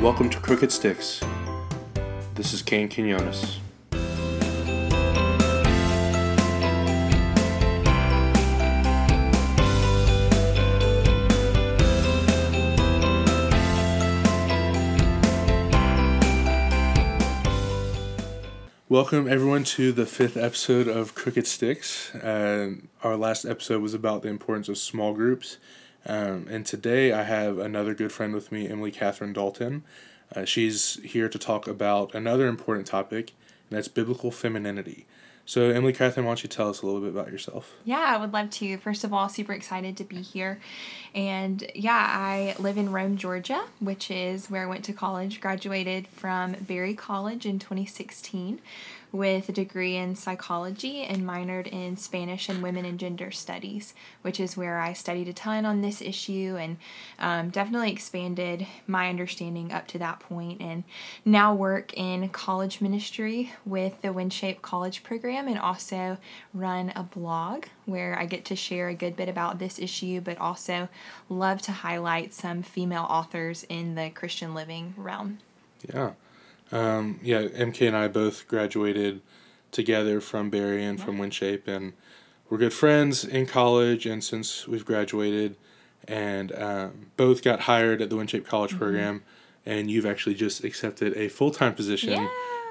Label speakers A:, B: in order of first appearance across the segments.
A: Welcome to Crooked Sticks. This is Kane Quinones. Welcome everyone to the fifth episode of Crooked Sticks. Uh, our last episode was about the importance of small groups, um, and today I have another good friend with me, Emily Catherine Dalton. Uh, she's here to talk about another important topic, and that's biblical femininity. So, Emily Catherine, why don't you tell us a little bit about yourself?
B: Yeah, I would love to. First of all, super excited to be here. And yeah, I live in Rome, Georgia, which is where I went to college, graduated from Berry College in 2016 with a degree in psychology and minored in Spanish and women and gender studies, which is where I studied a ton on this issue and um, definitely expanded my understanding up to that point. And now work in college ministry with the WinShape College program and also run a blog where I get to share a good bit about this issue, but also love to highlight some female authors in the Christian living realm.
A: Yeah. Um, yeah, MK and I both graduated together from Berry and yeah. from WinShape, and we're good friends in college. And since we've graduated, and um, both got hired at the WinShape College mm-hmm. program, and you've actually just accepted a full time position yeah.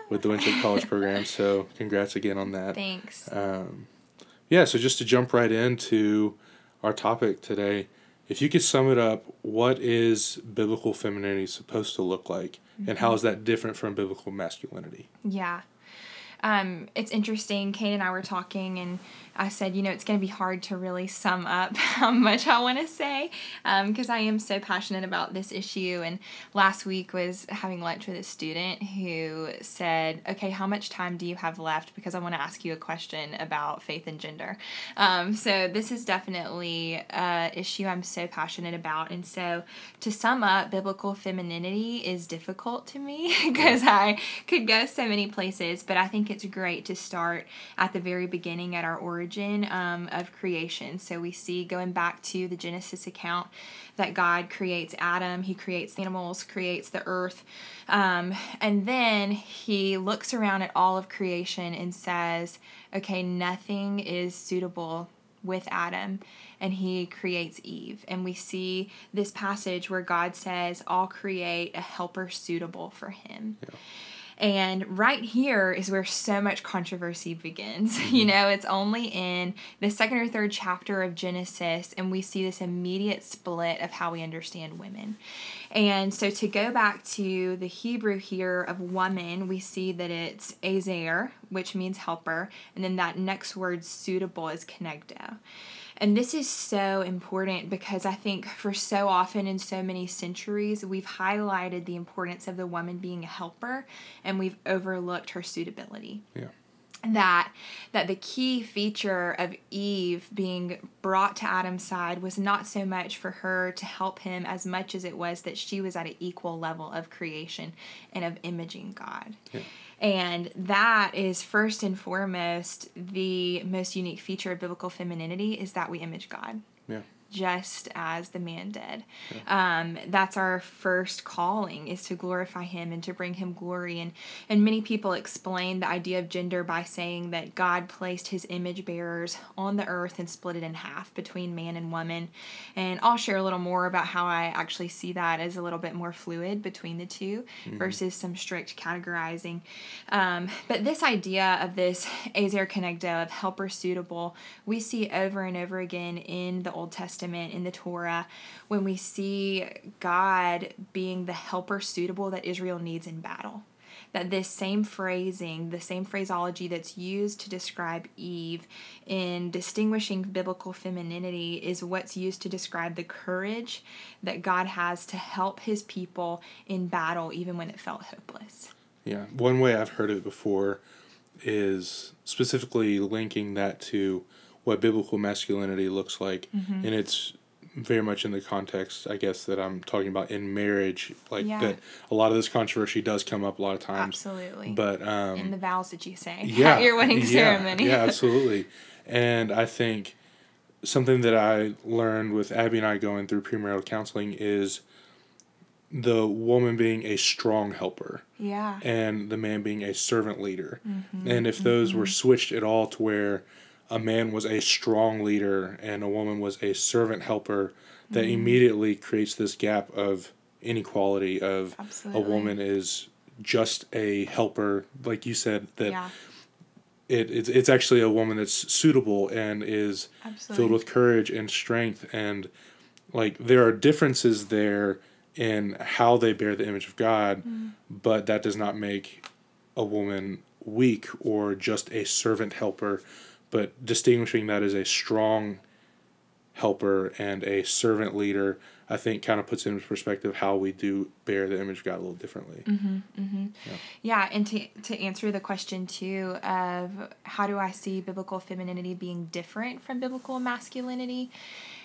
A: with the WinShape College program. So congrats again on that.
B: Thanks.
A: Um, yeah, so just to jump right into our topic today, if you could sum it up, what is biblical femininity supposed to look like? Mm-hmm. And how is that different from biblical masculinity?
B: Yeah. Um, it's interesting. Kate and I were talking, and I said, you know, it's going to be hard to really sum up how much I want to say because um, I am so passionate about this issue. And last week was having lunch with a student who said, okay, how much time do you have left? Because I want to ask you a question about faith and gender. Um, so this is definitely an issue I'm so passionate about. And so to sum up, biblical femininity is difficult to me because I could go so many places, but I think it's great to start at the very beginning at our origin origin um, of creation. So we see going back to the Genesis account that God creates Adam, he creates animals, creates the earth. Um, and then he looks around at all of creation and says, okay, nothing is suitable with Adam and he creates Eve. And we see this passage where God says, I'll create a helper suitable for him. Yeah. And right here is where so much controversy begins. You mm-hmm. know, it's only in the second or third chapter of Genesis, and we see this immediate split of how we understand women. And so to go back to the Hebrew here of woman, we see that it's ezer, which means helper, and then that next word suitable is kenegdo. And this is so important because I think for so often in so many centuries, we've highlighted the importance of the woman being a helper and we've overlooked her suitability.
A: Yeah
B: that that the key feature of Eve being brought to Adam's side was not so much for her to help him as much as it was that she was at an equal level of creation and of imaging God. Yeah. And that is first and foremost the most unique feature of biblical femininity is that we image God.
A: Yeah
B: just as the man did. Yeah. Um, that's our first calling is to glorify him and to bring him glory. And, and many people explain the idea of gender by saying that God placed his image bearers on the earth and split it in half between man and woman. And I'll share a little more about how I actually see that as a little bit more fluid between the 2 mm-hmm. versus some strict categorizing. Um, but this idea of this Ezer Kenegdo, of helper suitable, we see over and over again in the Old Testament Testament, in the Torah, when we see God being the helper suitable that Israel needs in battle. That this same phrasing, the same phraseology that's used to describe Eve in distinguishing biblical femininity is what's used to describe the courage that God has to help his people in battle, even when it felt hopeless.
A: Yeah, one way I've heard it before is specifically linking that to what biblical masculinity looks like, mm-hmm. and it's very much in the context, I guess, that I'm talking about in marriage. Like yeah. that, a lot of this controversy does come up a lot of times.
B: Absolutely.
A: But um,
B: in the vows that you say
A: yeah,
B: at your wedding
A: yeah,
B: ceremony.
A: yeah, absolutely. And I think something that I learned with Abby and I going through premarital counseling is the woman being a strong helper
B: Yeah.
A: and the man being a servant leader.
B: Mm-hmm.
A: And if those were switched at all to where a man was a strong leader and a woman was a servant helper, that
B: Mm-hmm.
A: immediately creates this gap of inequality of
B: Absolutely.
A: a woman is just a helper, like you said, that
B: yeah.
A: it, it's, it's actually a woman that's suitable and is
B: Absolutely.
A: filled with courage and strength and like there are differences there in how they bear the image of God,
B: Mm.
A: but that does not make a woman weak or just a servant helper, but distinguishing that as a strong helper and a servant leader, I think kind of puts into perspective how we do bear the image of God a little differently. Mm-hmm, mm-hmm.
B: Yeah, Yeah, and to to answer the question too of how do I see biblical femininity being different from biblical masculinity?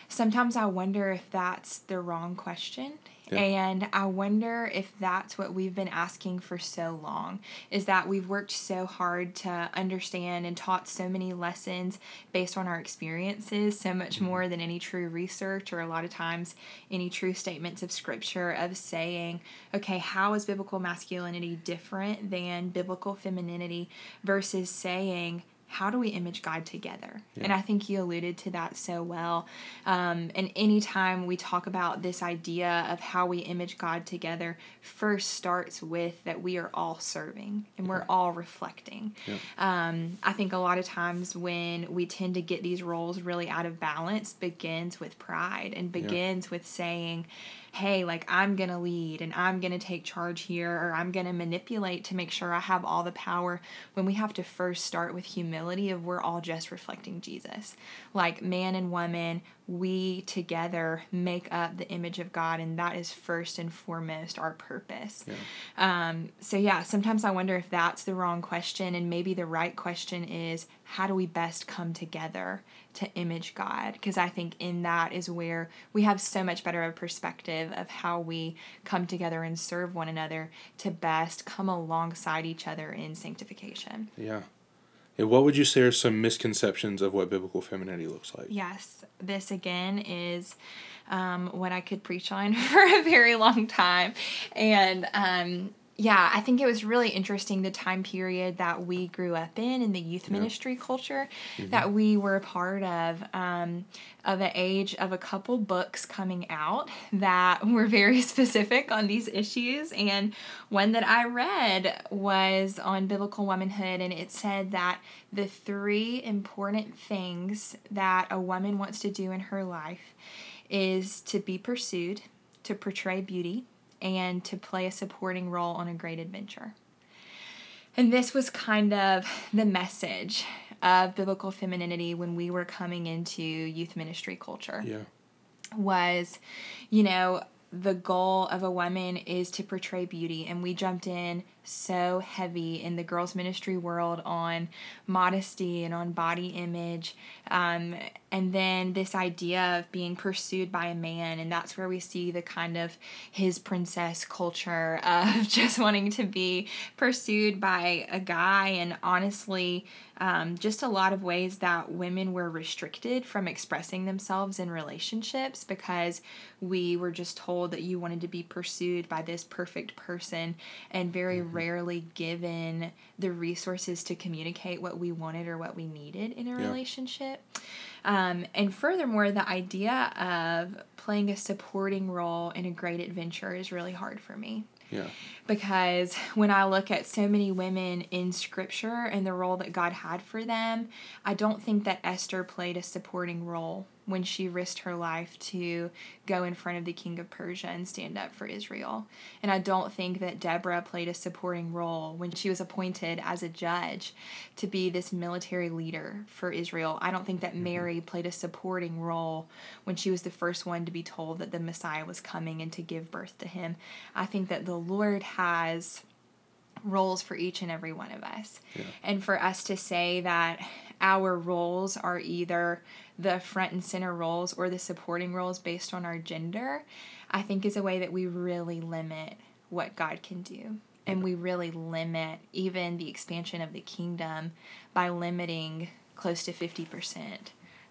B: Sometimes I wonder if that's the wrong question.
A: Yeah.
B: And I wonder if that's what we've been asking for so long is that we've worked so hard to understand and taught so many lessons based on our experiences, so much mm-hmm. more than any true research or a lot of times any true statements of scripture of saying, okay, how is biblical masculinity different than biblical femininity versus saying, how do we image God together? And I think you alluded to that so well. Um, and anytime we talk about this idea of how we image God together, first starts with that we are all serving and we're all reflecting. Um, I think a lot of times when we tend to get these roles really out of balance, begins with pride and begins with saying, hey, like I'm going to lead and I'm going to take charge here or I'm going to manipulate to make sure I have all the power when we have to first start with humility of we're all just reflecting Jesus. Like man and woman, we together make up the image of God and that is first and foremost our purpose. Um, so yeah, sometimes I wonder if that's the wrong question and maybe the right question is how do we best come together to image God? Because I think in that is where we have so much better of a perspective of how we come together and serve one another to best come alongside each other in sanctification.
A: Yeah. And what would you say are some misconceptions of what biblical femininity looks like?
B: Yes, this again is um, what I could preach on for a very long time. And um, yeah, I think it was really interesting the time period that we grew up in, in the youth ministry culture that we were a part of, um, of an age of a couple books coming out that were very specific on these issues. And one that I read was on biblical womanhood, and it said that the three important things that a woman wants to do in her life is to be pursued, to portray beauty, and to play a supporting role on a great adventure. And this was kind of the message of biblical femininity when we were coming into youth ministry culture
A: Yeah.
B: was, you know, the goal of a woman is to portray beauty. And we jumped in so heavy in the girls' ministry world on modesty and on body image. Um, and then this idea of being pursued by a man. And that's where we see the kind of his princess culture of just wanting to be pursued by a guy. And honestly, um, just a lot of ways that women were restricted from expressing themselves in relationships because we were just told that you wanted to be pursued by this perfect person and very rarely given the resources to communicate what we wanted or what we needed in a
A: Yeah.
B: relationship. Um, and furthermore, the idea of playing a supporting role in a great adventure is really hard for me
A: Yeah.
B: because when I look at so many women in scripture and the role that God had for them, I don't think that Esther played a supporting role when she risked her life to go in front of the king of Persia and stand up for Israel. And I don't think that Deborah played a supporting role when she was appointed as a judge to be this military leader for Israel. I don't think that mm-hmm. Mary played a supporting role when she was the first one to be told that the Messiah was coming and to give birth to him. I think that the Lord has roles for each and every one of us.
A: Yeah.
B: And for us to say that our roles are either the front and center roles or the supporting roles based on our gender, I think is a way that we really limit what God can do. And we really limit even the expansion of the kingdom by limiting close to 50%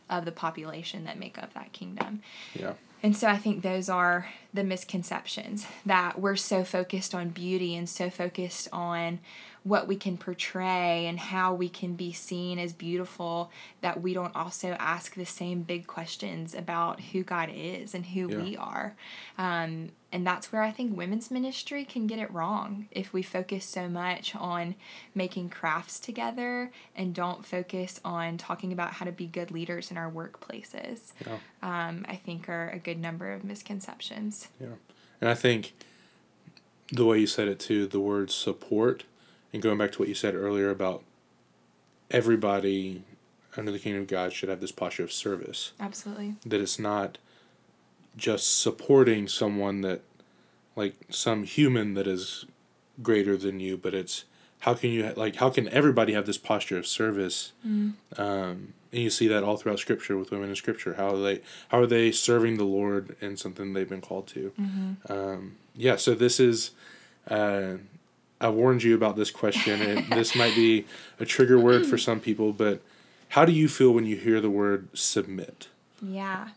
B: of the population that make up that kingdom.
A: Yeah.
B: And so I think those are the misconceptions that we're so focused on beauty and so focused on what we can portray and how we can be seen as beautiful that we don't also ask the same big questions about who God is and who
A: Yeah.
B: we are. Um, and that's where I think women's ministry can get it wrong if we focus so much on making crafts together and don't focus on talking about how to be good leaders in our workplaces.
A: Yeah.
B: Um, I think are a good number of misconceptions.
A: Yeah. And I think the way you said it too, the word support, and going back to what you said earlier about everybody under the kingdom of God should have this posture of service.
B: Absolutely.
A: That it's not just supporting someone that, like some human that is greater than you, but it's how can you like how can everybody have this posture of service? Um, and you see that all throughout Scripture with women in Scripture. How are they how are they serving the Lord in something they've been called to? Um, yeah. So this is. Uh, I warned you about this question, and this might be a trigger word for some people, but how do you feel when you hear the word submit?
B: Yeah.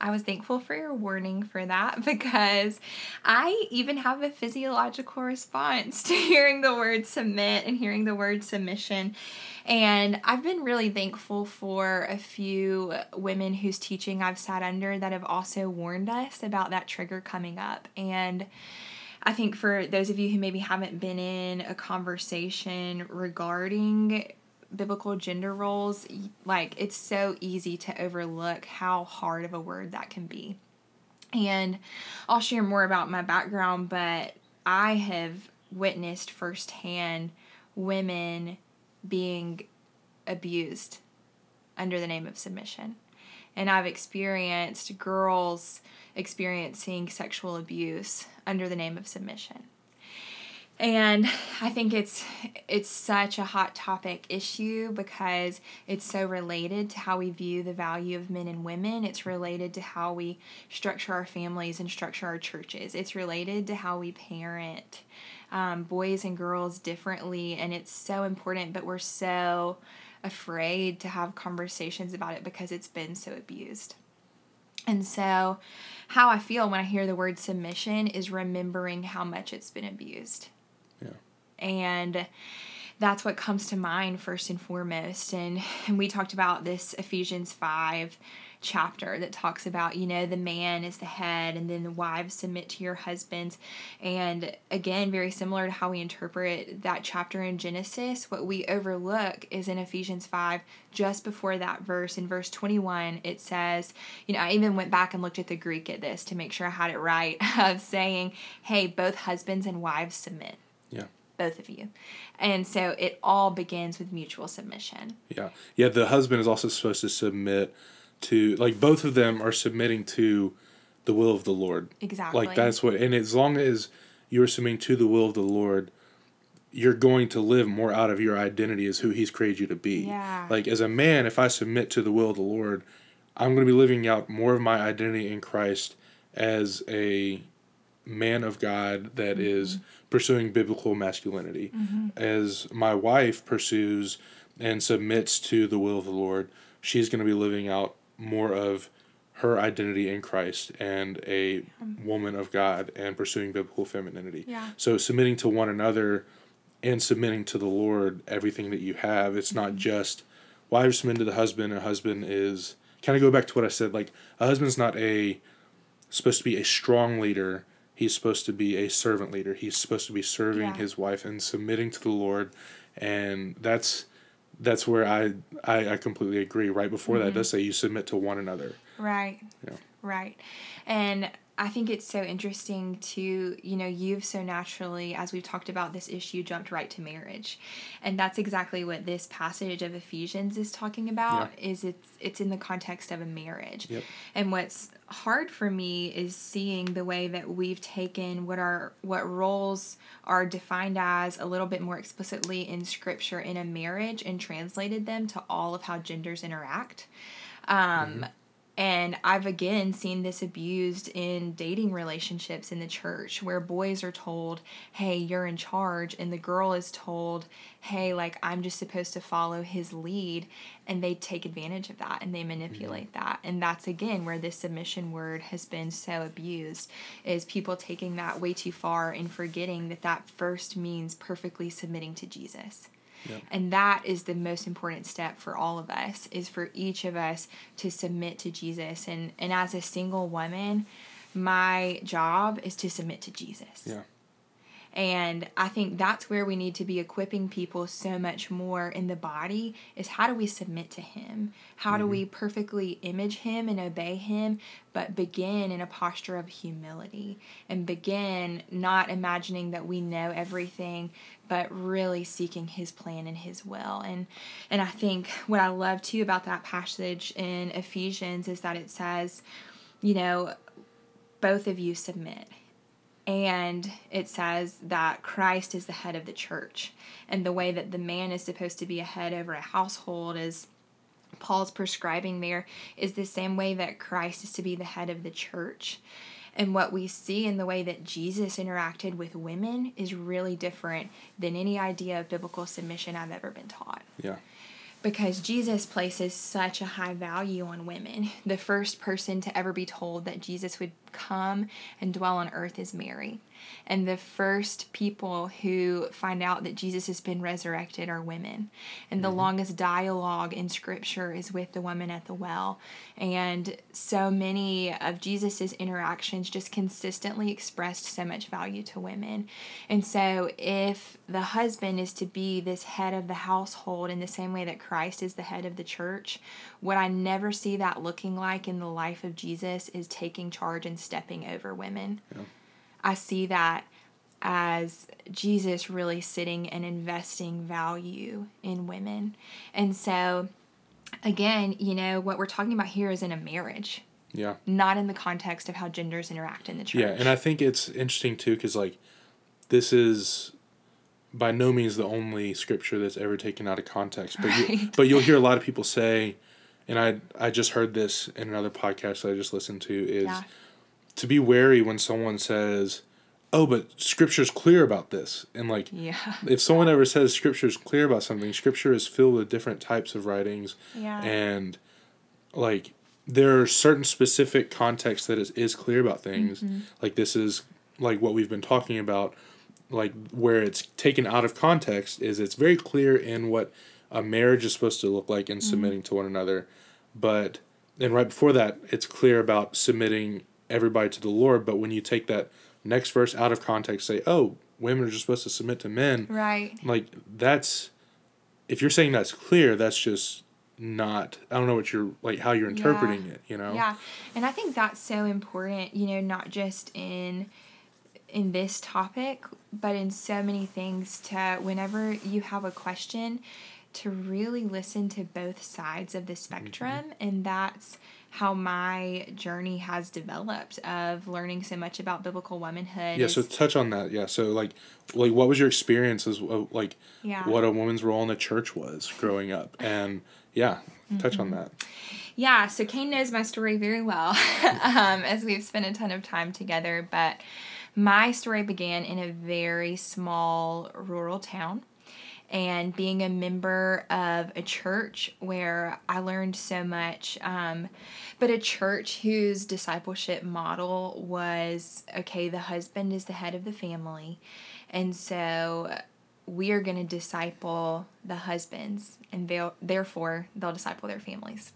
B: I was thankful for your warning for that because I even have a physiological response to hearing the word submit and hearing the word submission. And I've been really thankful for a few women whose teaching I've sat under that have also warned us about that trigger coming up. And I think for those of you who maybe haven't been in a conversation regarding biblical gender roles, like it's so easy to overlook how hard of a word that can be. And I'll share more about my background, but I have witnessed firsthand women being abused under the name of submission. And I've experienced girls experiencing sexual abuse under the name of submission. And I think it's it's such a hot topic issue because it's so related to how we view the value of men and women. It's related to how we structure our families and structure our churches. It's related to how we parent um, boys and girls differently, and it's so important. But we're so afraid to have conversations about it because it's been so abused. And so, how I feel when I hear the word submission is remembering how much it's been abused.
A: Yeah.
B: And that's what comes to mind first and foremost. And, and we talked about this Ephesians 5 chapter that talks about, you know, the man is the head and then the wives submit to your husbands. And again, very similar to how we interpret that chapter in Genesis, what we overlook is in Ephesians 5, just before that verse, in verse 21, it says, you know, I even went back and looked at the Greek at this to make sure I had it right, of saying, hey, both husbands and wives submit
A: Yeah.
B: Both of you. And so it all begins with mutual submission.
A: Yeah. Yeah, the husband is also supposed to submit to like both of them are submitting to the will of the Lord.
B: Exactly.
A: Like that's what and as long as you're submitting to the will of the Lord, you're going to live more out of your identity as who he's created you to be.
B: Yeah.
A: Like as a man, if I submit to the will of the Lord, I'm going to be living out more of my identity in Christ as a man of God that mm-hmm. is pursuing biblical masculinity. Mm-hmm. As my wife pursues and submits to the will of the Lord, she's going to be living out more of her identity in Christ and a mm-hmm. woman of God and pursuing biblical femininity.
B: Yeah.
A: So submitting to one another and submitting to the Lord everything that you have. It's not mm-hmm. just wives submit to the husband, a husband is kind of go back to what I said, like a husband's not a supposed to be a strong leader. He's supposed to be a servant leader. He's supposed to be serving
B: Yeah.
A: his wife and submitting to the Lord. And that's that's where I I, I completely agree. Right before that mm-hmm. does say you submit to one another.
B: Right.
A: Yeah.
B: Right. And I think it's so interesting to, you know, you've so naturally, as we've talked about this issue, jumped right to marriage. And that's exactly what this passage of Ephesians is talking about, is it's it's in the context of a marriage.
A: Yep.
B: And what's hard for me is seeing the way that we've taken what our what roles are defined as a little bit more explicitly in scripture in a marriage and translated them to all of how genders interact. Um, And I've again seen this abused in dating relationships in the church where boys are told, hey, you're in charge. And the girl is told, hey, like, I'm just supposed to follow his lead. And they take advantage of that and they manipulate mm-hmm. that. And that's again where this submission word has been so abused is people taking that way too far and forgetting that that first means perfectly submitting to Jesus. And that is the most important step for all of us is for each of us to submit to Jesus. And and as a single woman, my job is to submit to Jesus.
A: Yeah.
B: And I think that's where we need to be equipping people so much more in the body is how do we submit to him? How mm-hmm. do we perfectly image him and obey him, but begin in a posture of humility and begin not imagining that we know everything, but really seeking his plan and his will. And and I think what I love too about that passage in Ephesians is that it says, you know, both of you submit and it says that Christ is the head of the church. And the way that the man is supposed to be a head over a household is Paul's prescribing there is the same way that Christ is to be the head of the church. And what we see in the way that Jesus interacted with women is really different than any idea of biblical submission I've ever been taught.
A: Yeah
B: because Jesus places such a high value on women. The first person to ever be told that Jesus would come and dwell on earth is Mary. And the first people who find out that Jesus has been resurrected are women. And the mm-hmm. longest dialogue in scripture is with the woman at the well. And so many of Jesus's interactions just consistently expressed so much value to women. And so if the husband is to be this head of the household in the same way that Christ is the head of the church, what I never see that looking like in the life of Jesus is taking charge and stepping over women. Yeah. I see that as Jesus really sitting and investing value in women. And so, again, you know, what we're talking about here is in a marriage.
A: Yeah.
B: Not in the context of how genders interact in the church.
A: Yeah, and I think it's interesting too because, like, this is by no means the only scripture that's ever taken out of context. But right. you, but you'll hear a lot of people say, and I I just heard this in another podcast that I just listened to is yeah to be wary when someone says, "Oh, but Scripture's clear about this," and like,
B: yeah.
A: if someone ever says Scripture's clear about something, Scripture is filled with different types of writings,
B: yeah.
A: and like there are certain specific contexts that is, is clear about things. Mm-hmm. Like this is like what we've been talking about, like where it's taken out of context is it's very clear in what a marriage is supposed to look like and mm-hmm. submitting to one another, but and right before that, it's clear about submitting everybody to the Lord. But when you take that next verse out of context, say, oh, women are just supposed to submit to men.
B: Right.
A: Like that's, if you're saying that's clear, that's just not i don't know what you're like how you're interpreting
B: yeah.
A: it you know
B: yeah and i think that's so important you know not just in in this topic but in so many things to whenever you have a question to really listen to both sides of the spectrum mm-hmm. and that's how my journey has developed of learning so much about biblical womanhood.
A: Yeah, so touch on that. Yeah, so like, like what was your experience as like,
B: yeah.
A: what a woman's role in the church was growing up, and yeah, touch mm-hmm. on that.
B: Yeah, so Kane knows my story very well, um, as we've spent a ton of time together. But my story began in a very small rural town and being a member of a church where I learned so much, um, but a church whose discipleship model was okay, the husband is the head of the family, and so we are going to disciple the husbands, and they'll, therefore they'll disciple their families.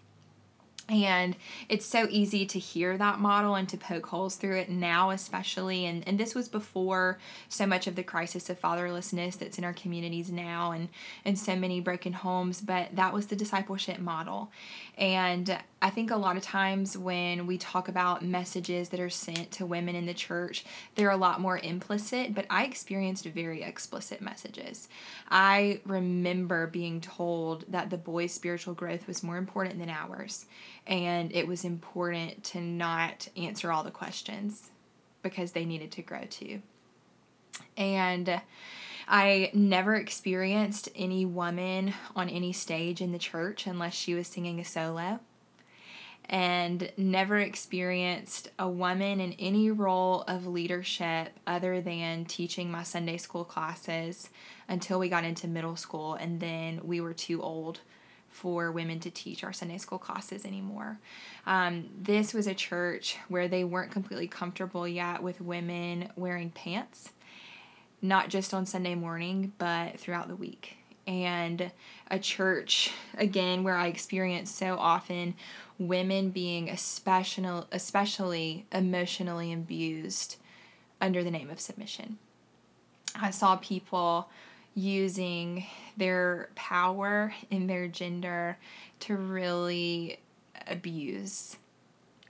B: And it's so easy to hear that model and to poke holes through it now, especially. And, and this was before so much of the crisis of fatherlessness that's in our communities now and, and so many broken homes. But that was the discipleship model. And I think a lot of times when we talk about messages that are sent to women in the church, they're a lot more implicit, but I experienced very explicit messages. I remember being told that the boys' spiritual growth was more important than ours, and it was important to not answer all the questions because they needed to grow too. And I never experienced any woman on any stage in the church unless she was singing a solo. and never experienced a woman in any role of leadership other than teaching my Sunday school classes until we got into middle school, and then we were too old for women to teach our Sunday school classes anymore. Um, this was a church where they weren't completely comfortable yet with women wearing pants, not just on Sunday morning, but throughout the week. And a church, again, where I experienced so often women being especially, especially emotionally abused under the name of submission. I saw people using their power in their gender to really abuse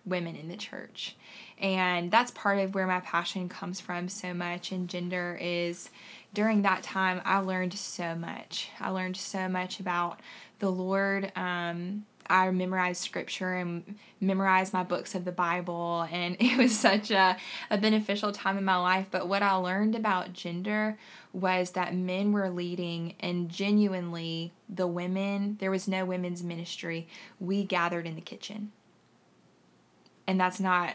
B: women in the church. And that's part of where my passion comes from so much in gender is during that time I learned so much. I learned so much about the Lord um, I memorized scripture and memorized my books of the Bible, and it was such a, a beneficial time in my life. But what I learned about gender was that men were leading, and genuinely, the women, there was no women's ministry. We gathered in the kitchen. And that's not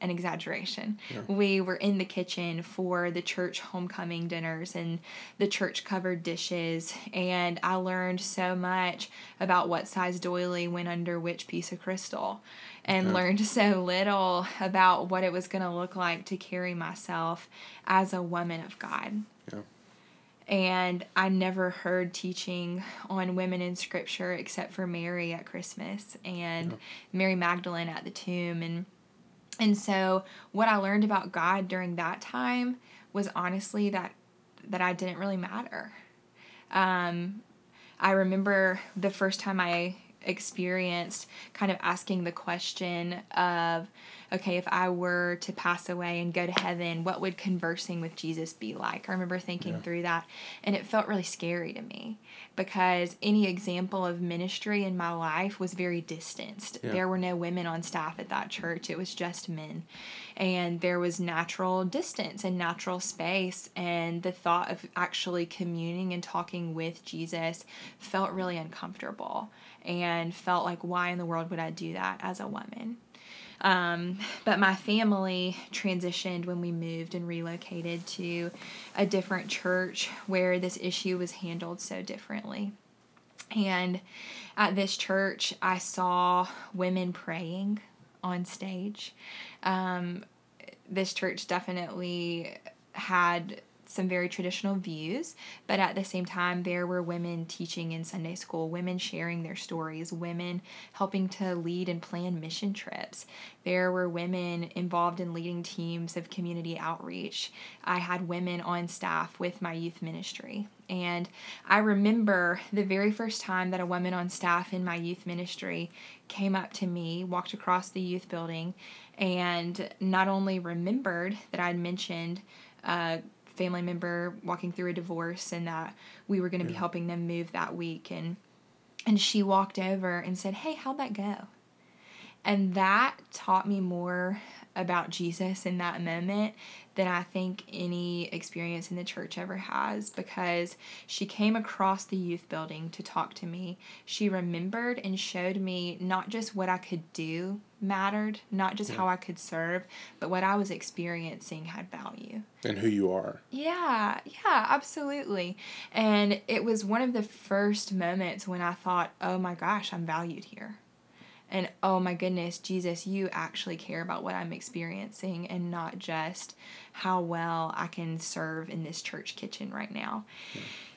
B: an exaggeration. Yeah. We were in the kitchen for the church homecoming dinners and the church covered dishes, and I learned so much about what size doily went under which piece of crystal, and yeah. learned so little about what it was going to look like to carry myself as a woman of God. Yeah. And I never heard teaching on women in scripture except for Mary at Christmas and Mary Magdalene at the tomb and and so what I learned about God during that time was honestly that that I didn't really matter. Um, I remember the first time I experienced kind of asking the question of okay, if I were to pass away and go to heaven, what would conversing with Jesus be like? I remember thinking yeah. through that, and it felt really scary to me because any example of ministry in my life was very distanced. Yeah. There were no women on staff at that church, it was just men. And there was natural distance and natural space, and the thought of actually communing and talking with Jesus felt really uncomfortable and felt like, why in the world would I do that as a woman? Um, but my family transitioned when we moved and relocated to a different church where this issue was handled so differently. And at this church, I saw women praying on stage. Um, this church definitely had some very traditional views, but at the same time, there were women teaching in Sunday school, women sharing their stories, women helping to lead and plan mission trips. There were women involved in leading teams of community outreach. I had women on staff with my youth ministry. And I remember the very first time that a woman on staff in my youth ministry came up to me, walked across the youth building, and not only remembered that I'd mentioned uh, family member walking through a divorce and that we were going to yeah. be helping them move that week and and she walked over and said, "Hey, how'd that go?" And that taught me more about Jesus in that moment than I think any experience in the church ever has because she came across the youth building to talk to me. She remembered and showed me not just what I could do mattered, not just yeah. how I could serve, but what I was experiencing had value.
A: And who you are.
B: Yeah, yeah, absolutely. And it was one of the first moments when I thought, oh my gosh, I'm valued here and oh my goodness, Jesus, you actually care about what I'm experiencing and not just how well I can serve in this church kitchen right now.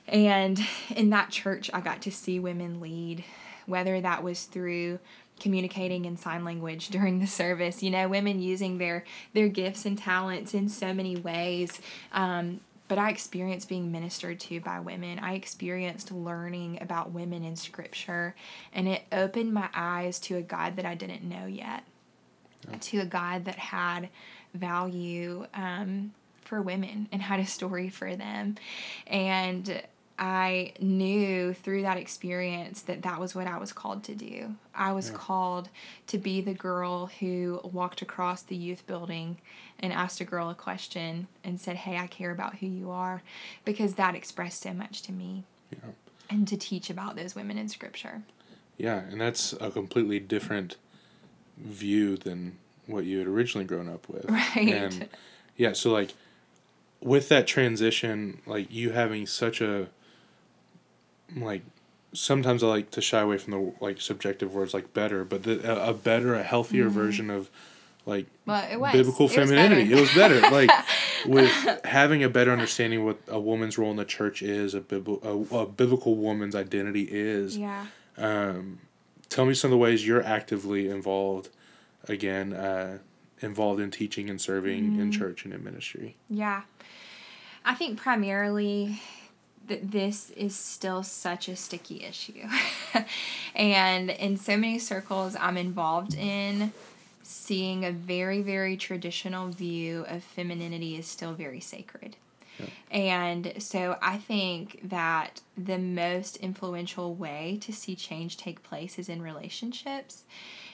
B: And in that church, I got to see women lead, whether that was through communicating in sign language during the service you know women using their their gifts and talents in so many ways um, but I experienced being ministered to by women. I experienced learning about women in scripture, and it opened my eyes to a God that I didn't know yet, yeah. to a God that had value um, for women and had a story for them. And I knew through that experience that that was what I was called to do. I was yeah. called to be the girl who walked across the youth building and asked a girl a question and said, Hey, I care about who you are, because that expressed so much to me. Yeah. And to teach about those women in scripture.
A: Yeah, and that's a completely different view than what you had originally grown up with.
B: Right.
A: And yeah, so like with that transition, like you having such a like sometimes I like to shy away from the like subjective words like better, but the, a, a better, a healthier mm-hmm. version of like
B: Well,
A: biblical
B: It was
A: femininity.
B: better.
A: It was better. like with having a better understanding what a woman's role in the church is, a, bibl- a, a biblical woman's identity is.
B: Yeah.
A: Um, tell me some of the ways you're actively involved, again, uh, involved in teaching and serving in church and in ministry.
B: Yeah. I think primarily that this is still such a sticky issue. and in so many circles I'm involved in, seeing a very, very traditional view of femininity is still very sacred. And so I think that the most influential way to see change take place is in relationships.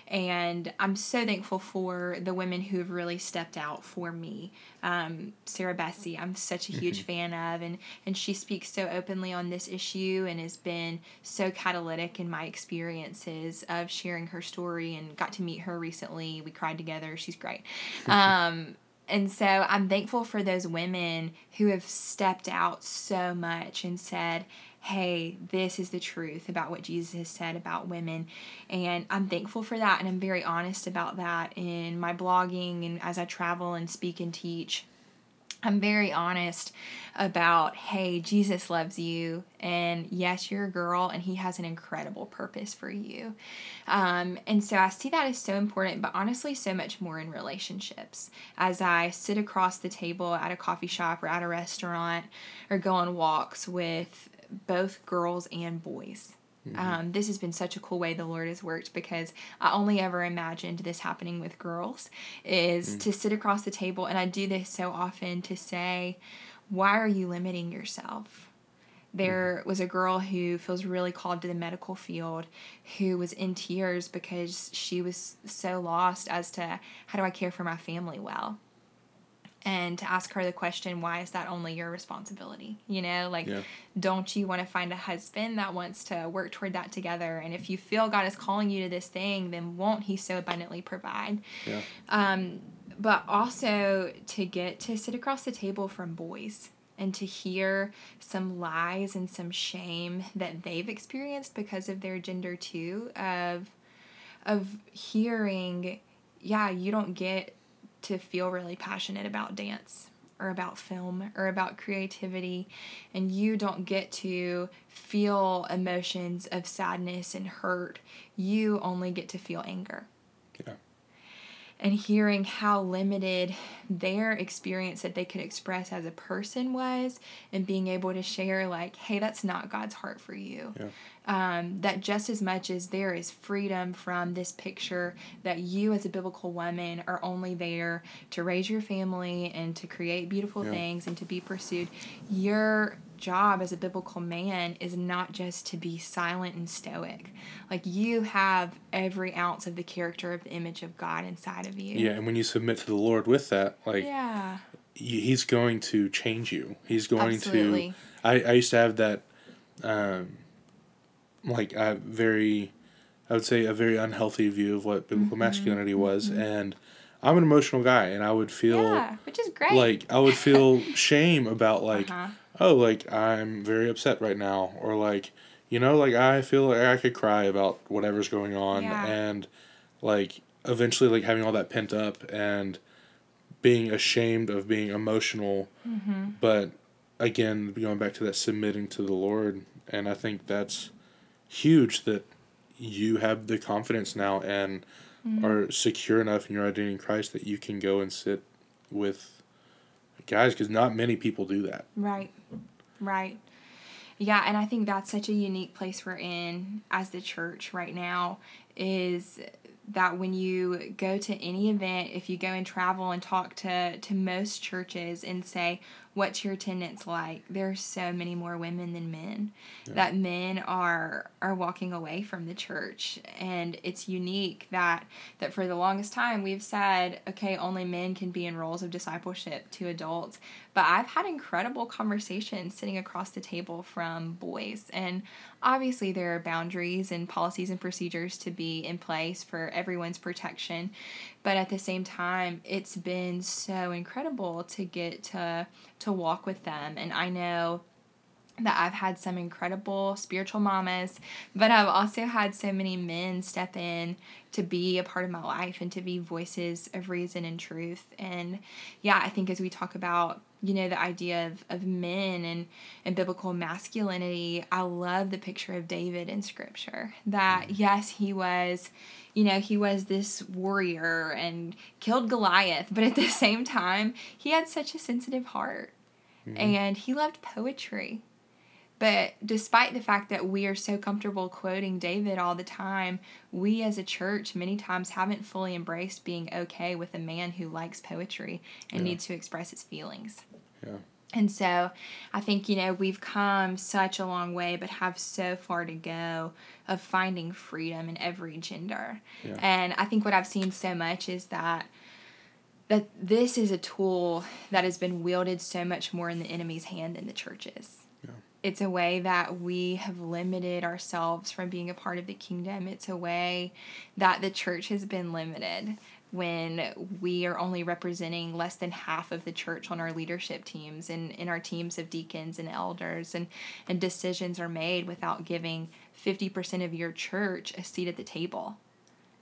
B: And I'm so thankful for the women who have really stepped out for me. Um, Sarah Bessey, I'm such a huge fan of, and, and she speaks so openly on this issue and has been so catalytic in my experiences of sharing her story and got to meet her recently. We cried together. She's great. Um, and so I'm thankful for those women who have stepped out so much and said, hey, this is the truth about what Jesus has said about women. And I'm thankful for that. And I'm very honest about that in my blogging and as I travel and speak and teach. I'm very honest about, hey, Jesus loves you, and yes, you're a girl, and He has an incredible purpose for you. Um, and so I see that as so important, but honestly, so much more in relationships. As I sit across the table at a coffee shop or at a restaurant or go on walks with both girls and boys. Mm-hmm. Um, this has been such a cool way the Lord has worked because I only ever imagined this happening with girls is mm. to sit across the table and I do this so often to say, why are you limiting yourself? There mm-hmm. was a girl who feels really called to the medical field who was in tears because she was so lost as to how do I care for my family well? And to ask her the question why is that only your responsibility you know like
A: Yeah.
B: don't you want to find a husband that wants to work toward that together and if you feel god is calling you to this thing then won't he so abundantly provide
A: Yeah.
B: um, but also to get to sit across the table from boys and to hear some lies and some shame that they've experienced because of their gender too of of hearing yeah you don't get to feel really passionate about dance or about film or about creativity. And you don't get to feel emotions of sadness and hurt. You only get to feel anger.
A: Yeah.
B: And hearing how limited their experience that they could express as a person was and being able to share like hey that's not god's heart for you
A: Yeah.
B: um, that just as much as there is freedom from this picture that you as a biblical woman are only there to raise your family and to create beautiful
A: Yeah.
B: things and to be pursued your job as a biblical man is not just to be silent and stoic like you have every ounce of the character of the image of god inside of you
A: Yeah. And when you submit to the Lord with that, like,
B: yeah
A: he's going to change you. He's going
B: Absolutely.
A: to. I, I used to have that, um, like a very, I would say a very unhealthy view of what biblical
B: Mm-hmm.
A: masculinity was, and I'm an emotional guy, and I would feel
B: yeah which is great
A: like I would feel shame about like,
B: Uh-huh.
A: Oh, like I'm very upset right now, or like, you know, like I feel like I could cry about whatever's going on,
B: Yeah.
A: and like eventually like having all that pent up and being ashamed of being emotional
B: Mm-hmm.
A: but again going back to that submitting to the lord and i think that's huge that you have the confidence now and
B: Mm-hmm.
A: are secure enough in your identity in christ that you can go and sit with guys because not many people do that
B: Right. Right. Yeah, and I think that's such a unique place we're in as the church right now is that when you go to any event, if you go and travel and talk to, to most churches and say, what's your attendance like? There are so many more women than men
A: Yeah.
B: that men are are walking away from the church. And it's unique that that for the longest time we've said okay only men can be in roles of discipleship to adults. But i've had incredible conversations sitting across the table from boys. And obviously there are boundaries and policies and procedures to be in place for everyone's protection but at the same time it's been so incredible to get to to walk with them and i know that I've had some incredible spiritual mamas, but I've also had so many men step in to be a part of my life and to be voices of reason and truth. And yeah, I think as we talk about, you know, the idea of, of men and, and biblical masculinity, I love the picture of David in scripture. That mm. yes, he was, you know, he was this warrior and killed Goliath, but at the same time, he had such a sensitive heart. Mm-hmm. And he loved poetry. But despite the fact that we are so comfortable quoting David all the time, we as a church many times haven't fully embraced being okay with a man who likes poetry and
A: Yeah.
B: needs to express his feelings.
A: Yeah.
B: And so I think, you know, we've come such a long way, but have so far to go of finding freedom in every gender.
A: Yeah.
B: And I think what I've seen so much is that that this is a tool that has been wielded so much more in the enemy's hand than the churches. It's a way that we have limited ourselves from being a part of the kingdom. It's a way that the church has been limited when we are only representing less than half of the church on our leadership teams and in our teams of deacons and elders and, and decisions are made without giving 50% of your church a seat at the table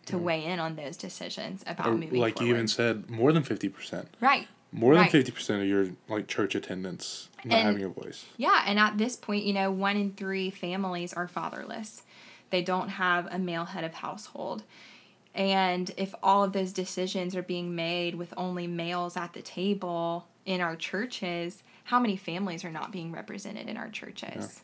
B: to mm. weigh in on those decisions about
A: Or,
B: moving
A: like you even said, more than fifty percent.
B: right.
A: More than fifty percent of your like church attendance not
B: And-
A: having a voice.
B: Yeah, and at this point, you know, one in three families are fatherless. They don't have a male head of household. And if all of those decisions are being made with only males at the table in our churches, how many families are not being represented in our churches?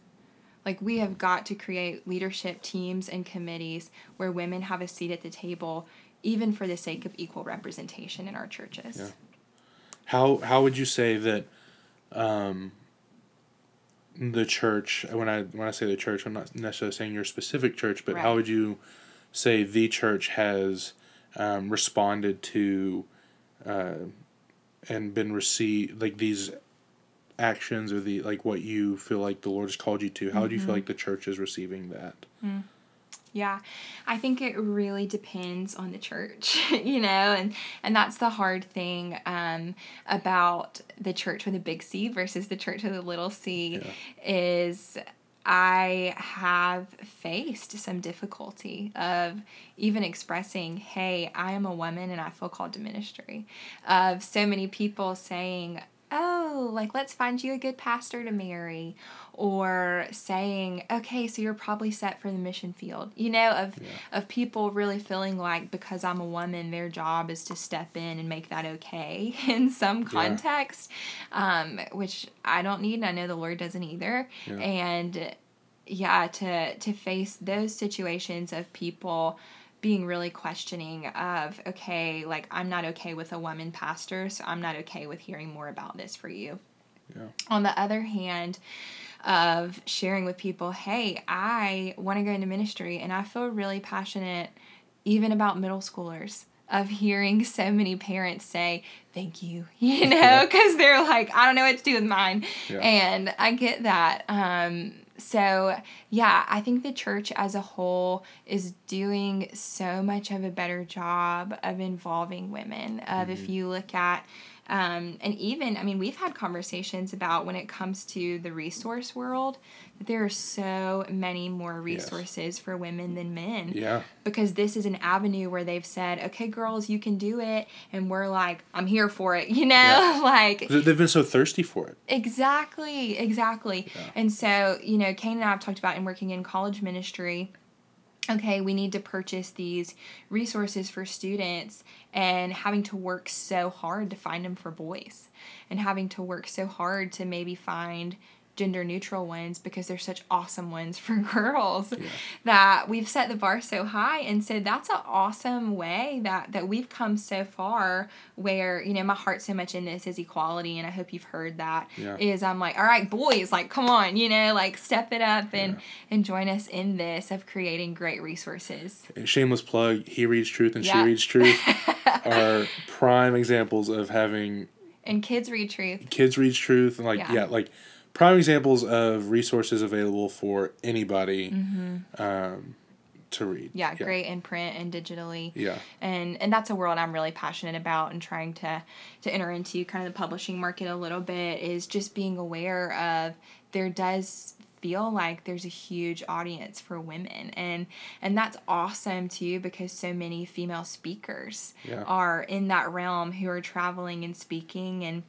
B: Like, we have got to create leadership teams and committees where women have a seat at the table, even for the sake of equal representation in our churches.
A: Yeah. How how would you say that um, the church when I when I say the church I'm not necessarily saying your specific church but how would you say the church has um, responded to uh, and been received like these actions or the like what you feel like the Lord has called you to? How do you feel like the church is receiving that
B: Yeah, I think it really depends on the church, you know, and and that's the hard thing um, about the church with a big C versus the church with a little C
A: Yeah.
B: is I have faced some difficulty of even expressing, hey, I am a woman and I feel called to ministry. Of so many people saying, oh, like let's find you a good pastor to marry. Or saying, okay, so you're probably set for the mission field. You know, of
A: Yeah.
B: of people really feeling like because I'm a woman, their job is to step in and make that okay in some context, um, which I don't need, and I know the Lord doesn't either.
A: Yeah.
B: And yeah, to to face those situations of people being really questioning of okay, like I'm not okay with a woman pastor, so I'm not okay with hearing more about this for you.
A: Yeah.
B: On the other hand, of sharing with people, hey, I want to go into ministry and I feel really passionate even about middle schoolers of hearing so many parents say thank you you know because they're like i don't know what to do with mine
A: Yeah.
B: and i get that um so yeah i think the church as a whole is doing so much of a better job of involving women. Of if mm-hmm. you look at um, and even i mean we've had conversations about when it comes to the resource world that there are so many more resources for women than men
A: yeah
B: because this is an avenue where they've said, okay, girls, you can do it. And we're like, I'm here for it, you know?
A: Yeah.
B: like,
A: They- they've been so thirsty for it
B: exactly, exactly.
A: Yeah.
B: And so, you know, Kane and I have talked about in working in college ministry. Okay, we need to purchase these resources for students and having to work so hard to find them for boys and having to work so hard to maybe find gender neutral ones because they're such awesome ones for girls yeah. that we've set the bar so high and so that's an awesome way that that we've come so far where you know my heart so much in this is equality and i hope you've heard that yeah. is i'm like all right boys like come on you know like step it up and yeah. and join us in this of creating great resources
A: shameless plug he reads truth and she reads truth are prime examples of having
B: and kids read truth
A: kids read truth and like yeah, like prime examples of resources available for anybody mm-hmm. um, to read.
B: Yeah, yeah, great in print and digitally.
A: Yeah.
B: And and that's a world I'm really passionate about and trying to to enter into kind of the publishing market a little bit is just being aware of there does feel like there's a huge audience for women and and that's awesome too because so many female speakers yeah. are in that realm who are traveling and speaking and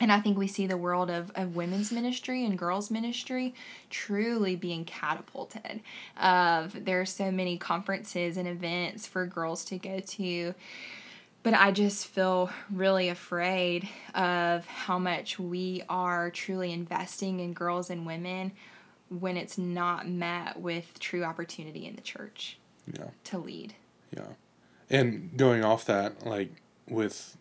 B: and I think we see the world of, of women's ministry and girls' ministry truly being catapulted. Of there are so many conferences and events for girls to go to. But I just feel really afraid of how much we are truly investing in girls and women when it's not met with true opportunity in the church.
A: Yeah.
B: To lead.
A: Yeah. And going off that, like with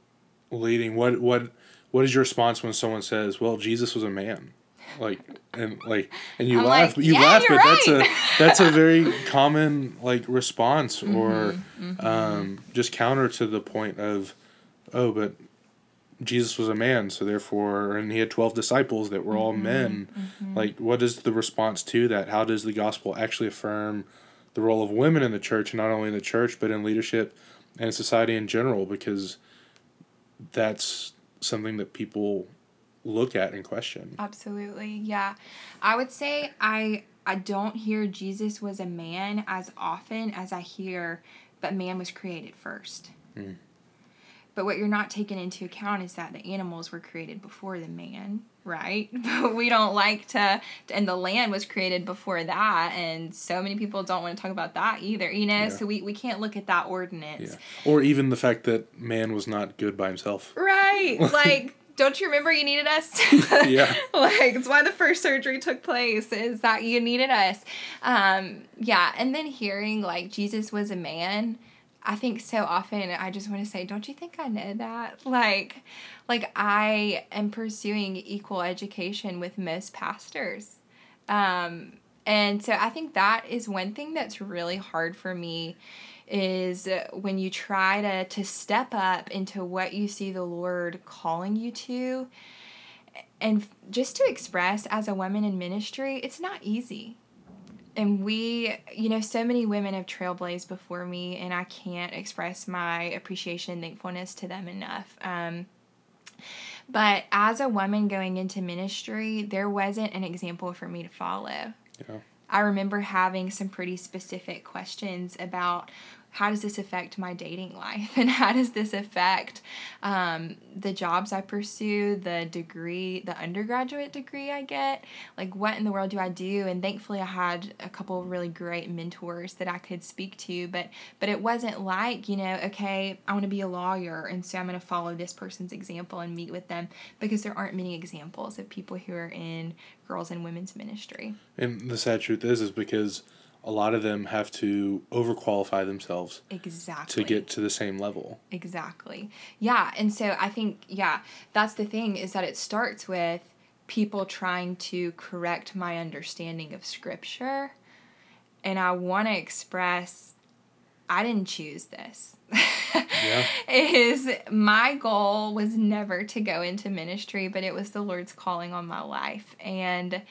A: leading, what what what is your response when someone says, "Well, Jesus was a man"? Like and like and you
B: I'm
A: laugh,
B: like,
A: you
B: yeah,
A: laugh, but
B: right.
A: that's a that's a very common like response or mm-hmm, mm-hmm. Um, just counter to the point of, oh, but Jesus was a man, so therefore, and he had 12 disciples that were all mm-hmm, men. Mm-hmm. Like, what is the response to that? How does the gospel actually affirm the role of women in the church, not only in the church, but in leadership and society in general? Because that's something that people look at and question.
B: Absolutely. Yeah. I would say I I don't hear Jesus was a man as often as I hear but man was created first. Mm. But what you're not taking into account is that the animals were created before the man, right? But we don't like to, and the land was created before that, and so many people don't want to talk about that either, you know? Yeah. So we, we can't look at that ordinance.
A: Yeah. Or even the fact that man was not good by himself.
B: Right. like, don't you remember you needed us?
A: yeah.
B: like it's why the first surgery took place is that you needed us. Um, yeah, and then hearing like Jesus was a man I think so often I just want to say, don't you think I know that? Like, like I am pursuing equal education with most pastors. Um, and so I think that is one thing that's really hard for me is when you try to to step up into what you see the Lord calling you to and just to express as a woman in ministry, it's not easy and we, you know, so many women have trailblazed before me, and I can't express my appreciation and thankfulness to them enough. Um, but as a woman going into ministry, there wasn't an example for me to follow. Yeah. I remember having some pretty specific questions about how does this affect my dating life? And how does this affect um, the jobs i pursue the degree the undergraduate degree i get? Like what in the world do i do? And thankfully i had a couple of really great mentors that i could speak to but but it wasn't like you know okay i want to be a lawyer and so i'm going to follow this person's example and meet with them because there aren't many examples of people who are in girls and women's ministry.
A: And the sad truth is is because a lot of them have to overqualify themselves
B: exactly
A: to get to the same level.
B: Exactly. Yeah and so i think yeah that's the thing is that it starts with people trying to correct my understanding of scripture and i want to express i didn't choose this. Yeah. is my goal was never to go into ministry but it was the lord's calling on my life and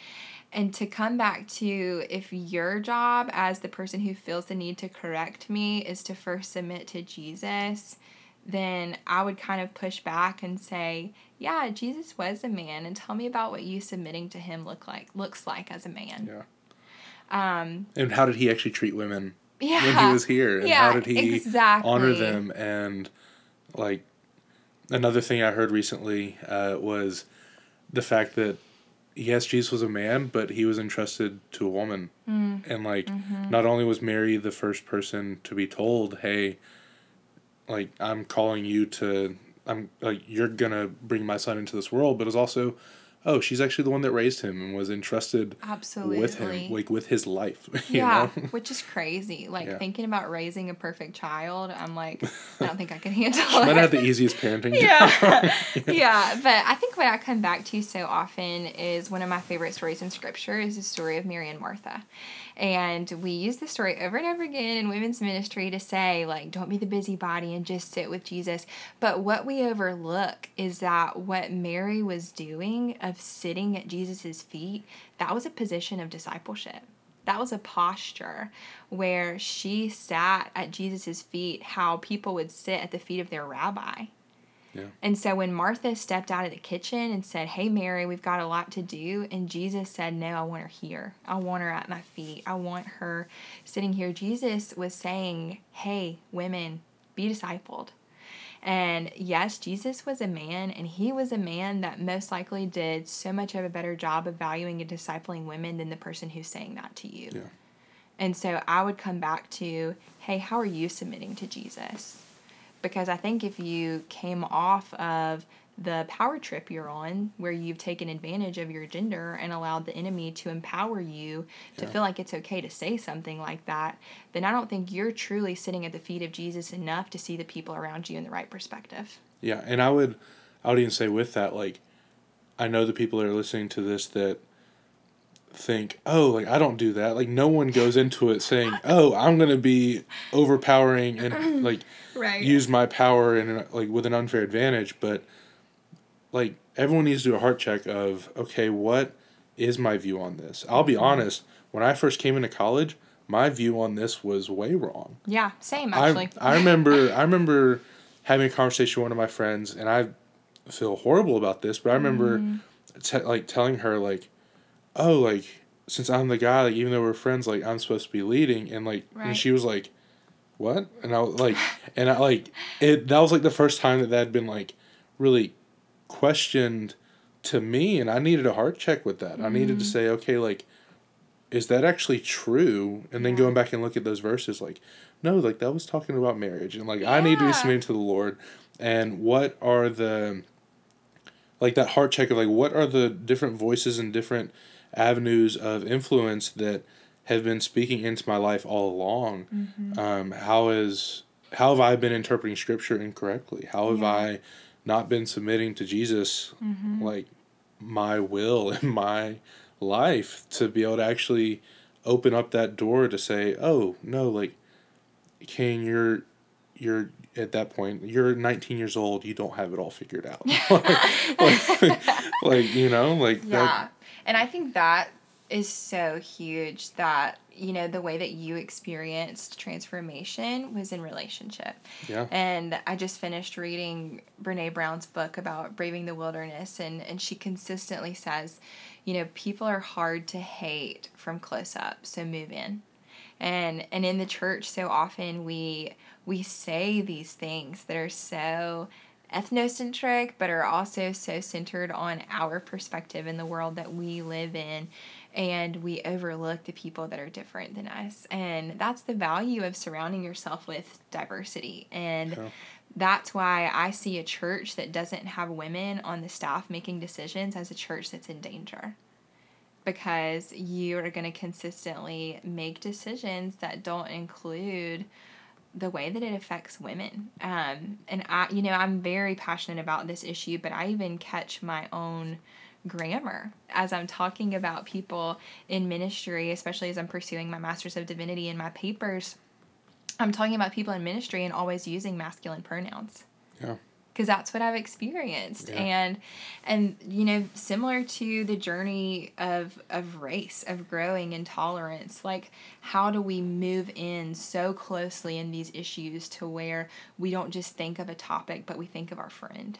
B: and to come back to if your job as the person who feels the need to correct me is to first submit to Jesus, then I would kind of push back and say, yeah, Jesus was a man and tell me about what you submitting to him look like looks like as a man.
A: Yeah.
B: Um,
A: and how did he actually treat women
B: yeah,
A: when he was here? And
B: yeah,
A: how did he
B: exactly.
A: honor them? And like another thing I heard recently uh, was the fact that yes, Jesus was a man, but he was entrusted to a woman. Mm. And like mm-hmm. not only was Mary the first person to be told, "Hey, like I'm calling you to I'm like you're going to bring my son into this world," but it was also oh, she's actually the one that raised him and was entrusted
B: Absolutely.
A: with him, like with his life. You
B: yeah,
A: know?
B: which is crazy. Like
A: Yeah.
B: thinking about raising a perfect child, I'm like, I don't think I can handle
A: She might
B: it.
A: have the easiest parenting
B: yeah.
A: job.
B: yeah, but I think what I come back to so often is one of my favorite stories in scripture is the story of Mary and Martha. And we use the story over and over again in women's ministry to say, like, don't be the busybody and just sit with Jesus. But what we overlook is that what Mary was doing of sitting at Jesus' feet, that was a position of discipleship. That was a posture where she sat at Jesus' feet, how people would sit at the feet of their rabbi.
A: Yeah.
B: And so when Martha stepped out of the kitchen and said, Hey, Mary, we've got a lot to do, and Jesus said, No, I want her here. I want her at my feet. I want her sitting here. Jesus was saying, Hey, women, be discipled. And yes, Jesus was a man, and he was a man that most likely did so much of a better job of valuing and discipling women than the person who's saying that to you.
A: Yeah.
B: And so I would come back to, hey, how are you submitting to Jesus? Because I think if you came off of the power trip you're on, where you've taken advantage of your gender and allowed the enemy to empower you to
A: Yeah.
B: feel like it's okay to say something like that, then I don't think you're truly sitting at the feet of Jesus enough to see the people around you in the right perspective.
A: Yeah, and I would, I would even say with that, like, I know the people that are listening to this that think, oh, like I don't do that. Like no one goes into it saying, oh, I'm gonna be overpowering and like
B: Right.
A: use my power and like with an unfair advantage. But like everyone needs to do a heart check of, okay, what is my view on this? I'll be honest. When I first came into college, my view on this was way wrong.
B: yeah, same actually.
A: I, I remember I remember having a conversation with one of my friends, and I feel horrible about this, but I remember
B: Mm-hmm.
A: te- like telling her like, oh, like since I'm the guy, like even though we're friends, like I'm supposed to be leading, and like
B: Right.
A: and she was like, what? And I was like, and I like it. That was like the first time that that had been like really questioned to me, and I needed a heart check with that. I needed to
B: Mm-hmm.
A: say, okay, like is that actually true? And then
B: Yeah.
A: going back and look at those verses, like, no, like that was talking about marriage, and like I need to be submitting to the Lord. And what are the, like that heart check of like what are the different voices and different avenues of influence that have been speaking into my life all along?
B: Mm-hmm.
A: Um, how is how have I been interpreting Scripture incorrectly? How have
B: Yeah.
A: I not been submitting to Jesus,
B: Mm-hmm.
A: like my will and my life to be able to actually open up that door to say, oh no, like King, you're you're at that point you're 19 years old you don't have it all figured out like, like, you know like
B: Yeah.
A: that
B: And I think that is so huge that, you know, the way that you experienced transformation was in relationship.
A: yeah
B: And I just finished reading Brene Brown's book about braving the wilderness, and, and she consistently says, you know, people are hard to hate from close up, so move in. And and in the church, so often we we say these things that are so ethnocentric, but are also so centered on our perspective in the world that we live in. And we overlook the people that are different than us. And that's the value of surrounding yourself with diversity. And
A: Yeah.
B: that's why I see a church that doesn't have women on the staff making decisions as a church that's in danger. Because you are going to consistently make decisions that don't include the way that it affects women. Um, and I, you know, I'm very passionate about this issue, but I even catch my own grammar as I'm talking about people in ministry, especially as I'm pursuing my Master's of Divinity in my papers. I'm talking about people in ministry and always using masculine pronouns
A: yeah
B: because that's what I've experienced.
A: Yeah.
B: And and you know, similar to the journey of of race, of growing in tolerance, like how do we move in so closely in these issues to where we don't just think of a topic, but we think of our friend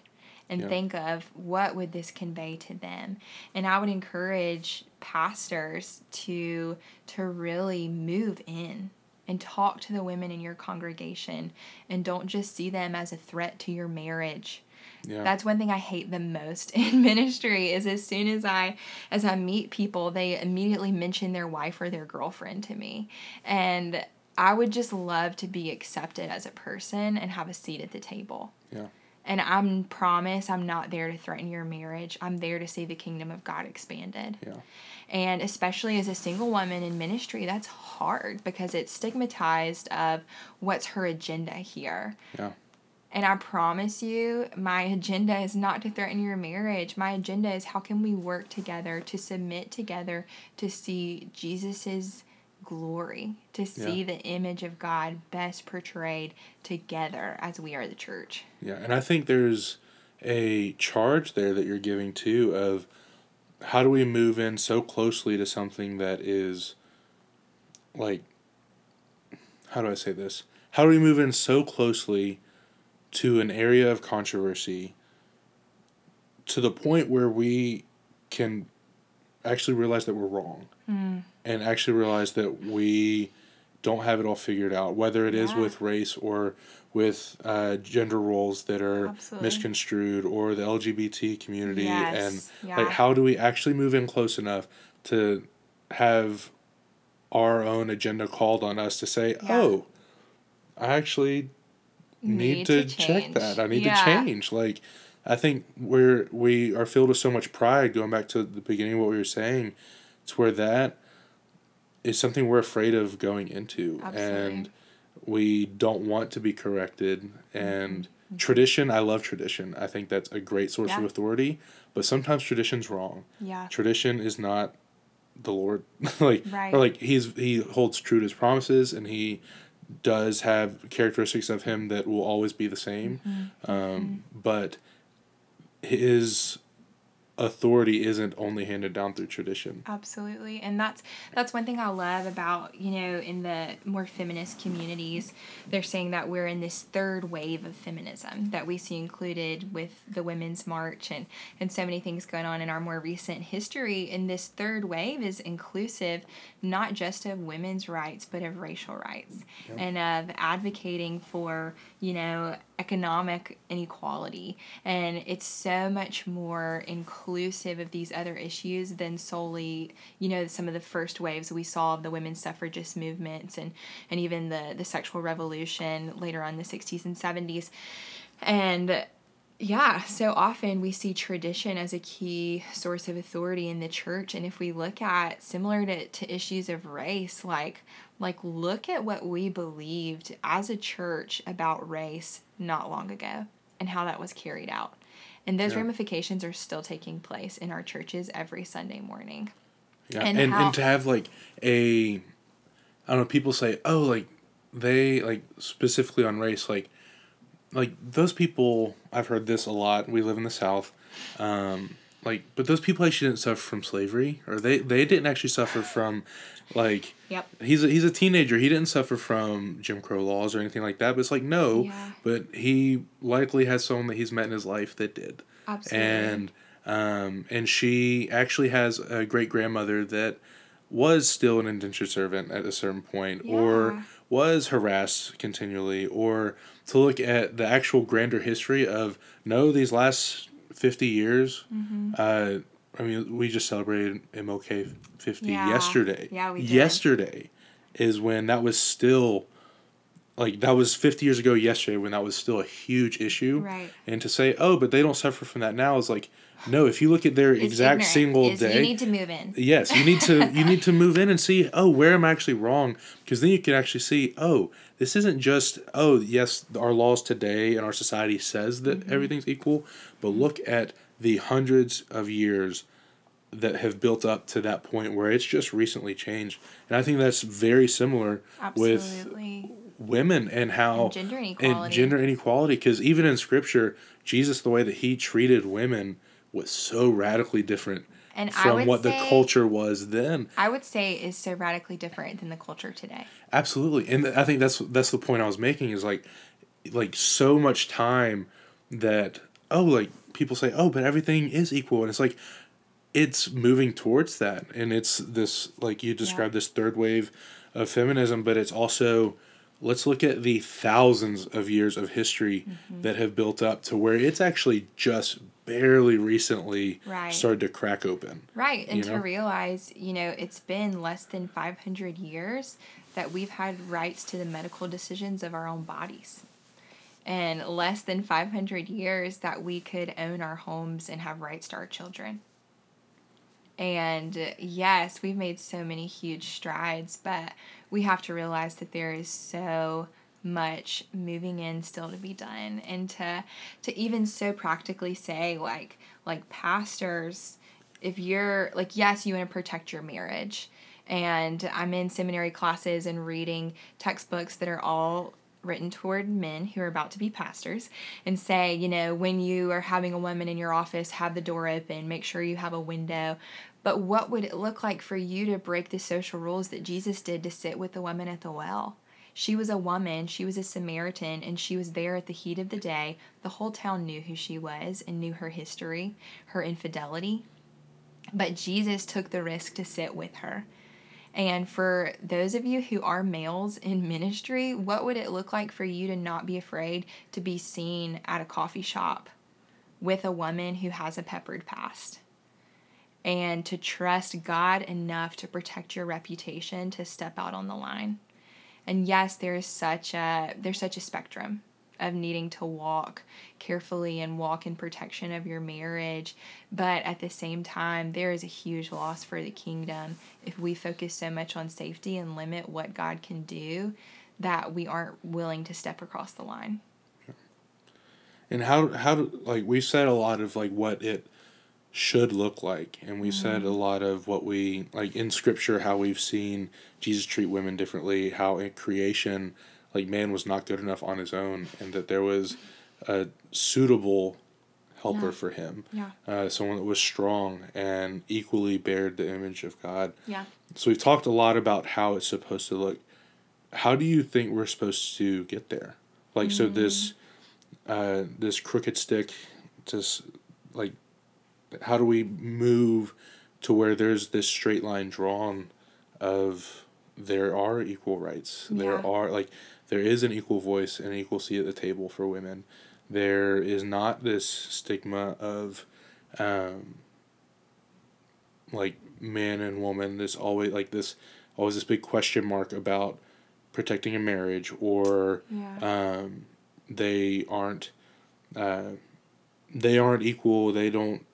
B: and
A: Yeah.
B: think of what would this convey to them. And I would encourage pastors to to really move in and talk to the women in your congregation and don't just see them as a threat to your marriage.
A: yeah
B: That's one thing I hate the most in ministry is as soon as I as I meet people, they immediately mention their wife or their girlfriend to me. And I would just love to be accepted as a person and have a seat at the table.
A: yeah
B: And I'm promise I'm not there to threaten your marriage. I'm there to see the kingdom of God expanded.
A: Yeah.
B: And especially as a single woman in ministry, that's hard because it's stigmatized of what's her agenda here.
A: Yeah.
B: And I promise you, my agenda is not to threaten your marriage. My agenda is how can we work together to submit together to see Jesus's glory, to see
A: Yeah.
B: the image of God best portrayed together as we are the church.
A: Yeah, and I think there's a charge there that you're giving too of how do we move in so closely to something that is like how do I say this? How do we move in so closely to an area of controversy to the point where we can actually realize that we're wrong and actually realize that we don't have it all figured out, whether it is
B: Yeah.
A: with race or with uh, gender roles that are
B: Absolutely.
A: misconstrued or the LGBT community
B: Yes,
A: and
B: yeah.
A: like how do we actually move in close enough to have our own agenda called on us to say,
B: Yeah.
A: oh, I actually need, to, check that. I need to change. Like, I think we're we are filled with so much pride. Going back to the beginning of what we were saying, it's where that is something we're afraid of going into,
B: Absolutely.
A: and we don't want to be corrected. And
B: Mm-hmm.
A: tradition, I love tradition. I think that's a great source of authority. But sometimes tradition's wrong.
B: Yeah.
A: Tradition is not the Lord. like
B: Right.
A: or like he's he holds true to his promises and he does have characteristics of him that will always be the same.
B: Mm-hmm.
A: Um, but his authority isn't only handed down through tradition.
B: Absolutely. And that's that's one thing I love about, you know, in the more feminist communities, they're saying that we're in this third wave of feminism that we see included with the women's march and and so many things going on in our more recent history and this third wave is inclusive not just of women's rights but of racial rights and of advocating for, you know, economic inequality. And it's so much more inclusive of these other issues than solely you know some of the first waves we saw of the women's suffragist movements and and even the the sexual revolution later on in the 60s and 70s and yeah, so often we see tradition as a key source of authority in the church. And if we look at similar to, to issues of race like like look at what we believed as a church about race not long ago and how that was carried out. And those
A: Yeah.
B: ramifications are still taking place in our churches every Sunday morning.
A: Yeah,
B: And
A: and and, to have like a, I don't know. People say, oh, like they like specifically on race, like like those people. I've heard this a lot. We live in the South, um, like, but those people actually didn't suffer from slavery, or they they didn't actually suffer from, like.
B: Yep.
A: He's a, he's a teenager. He didn't suffer from Jim Crow laws or anything like that. But it's like no,
B: Yeah.
A: but he likely has someone that he's met in his life that did
B: Absolutely.
A: and um, and she actually has a great grandmother that was still an indentured servant at a certain point,
B: Yeah.
A: or was harassed continually, or to look at the actual grander history of no, these last fifty years.
B: Mm-hmm.
A: Uh, I mean, we just celebrated MLK fifty
B: Yeah.
A: yesterday.
B: Yeah, we did.
A: Yesterday is when that was still. Like that was fifty years ago yesterday when that was still a huge issue.
B: Right.
A: And to say, oh, but they don't suffer from that now is like, no. If you look at their
B: It's
A: exact
B: ignorant.
A: single
B: It's-
A: day,
B: You need to move in.
A: yes, you need to you need to move in and see, oh, where am I actually wrong? Because then you can actually see, oh, this isn't just, oh, yes, our laws today and our society says that
B: Mm-hmm.
A: everything's equal, but look at the hundreds of years that have built up to that point where it's just recently changed. And I think that's very similar with women and how
B: And gender
A: and
B: inequality.
A: gender inequality because even in scripture jesus the way that he treated women was so radically different
B: And
A: from what the culture was then
B: I would say is so radically different than the culture today.
A: absolutely and i think that's that's the point i was making is like like so much time that oh like people say oh but everything is equal and it's like it's moving towards that and it's this like you described this third wave of feminism but it's also let's look at the thousands of years of history
B: Mm-hmm.
A: that have built up to where it's actually just barely recently
B: Right.
A: started to crack open
B: Right. And
A: You
B: to realize, you know, it's been less than 500 years that we've had rights to the medical decisions of our own bodies. In less than 500 years that we could own our homes and have rights to our children. And yes, we've made so many huge strides, but we have to realize that there is so much moving in still to be done and to to even so practically say like like pastors if you're like yes you want to protect your marriage and i'm in seminary classes and reading textbooks that are all written toward men who are about to be pastors and say you know when you are having a woman in your office have the door open make sure you have a window but what would it look like for you to break the social rules that jesus did to sit with the woman at the well she was a woman, she was a Samaritan, and she was there at the heat of the day. The whole town knew who she was and knew her history, her infidelity. But Jesus took the risk to sit with her. And for those of you who are males in ministry, what would it look like for you to not be afraid to be seen at a coffee shop with a woman who has a peppered past? And to trust God enough to protect your reputation to step out on the line and yes there is such a there's such a spectrum of needing to walk carefully and walk in protection of your marriage. But at the same time there is a huge loss for the kingdom. If we focus so much on safety and limit what god can do that we aren't willing to step across the line.
A: And how how do like we said a lot of like what it should look like. And we mm-hmm. said a lot of what we like in scripture how we've seen jesus treat women differently how in creation like man was not good enough on his own and that there was a suitable helper yeah. for him
B: yeah
A: uh, someone that was strong and equally bared the image of god
B: yeah
A: so we've talked a lot about how it's supposed to look how do you think we're supposed to get there like mm-hmm. so this uh, this crooked stick just like how do we move to where there's this straight line drawn of there are equal rights. Yeah. There are like there is an equal voice and equal seat at the table for women. There is not this stigma of um like man and woman, this always like this always this big question mark about protecting a marriage or
B: yeah.
A: um they aren't uh they aren't equal, they don't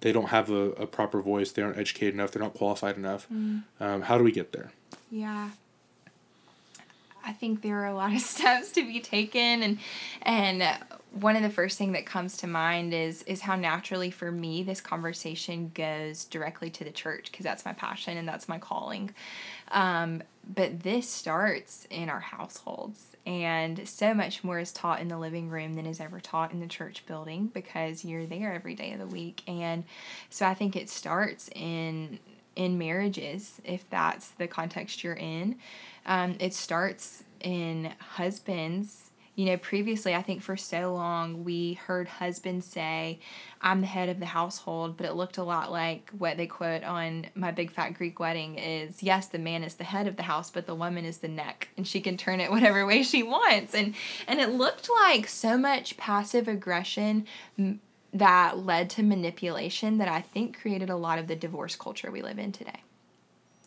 A: they don't have a, a proper voice, they aren't educated enough, they're not qualified enough. Mm. Um, how do we get there?
B: Yeah. I think there are a lot of steps to be taken and and one of the first thing that comes to mind is is how naturally for me this conversation goes directly to the church because that's my passion and that's my calling. Um, but this starts in our households and so much more is taught in the living room than is ever taught in the church building because you're there every day of the week and so i think it starts in in marriages if that's the context you're in um, it starts in husbands you know, previously, I think for so long we heard husbands say, I'm the head of the household, but it looked a lot like what they quote on My Big Fat Greek Wedding is yes, the man is the head of the house, but the woman is the neck, and she can turn it whatever way she wants. And, and it looked like so much passive aggression that led to manipulation that I think created a lot of the divorce culture we live in today.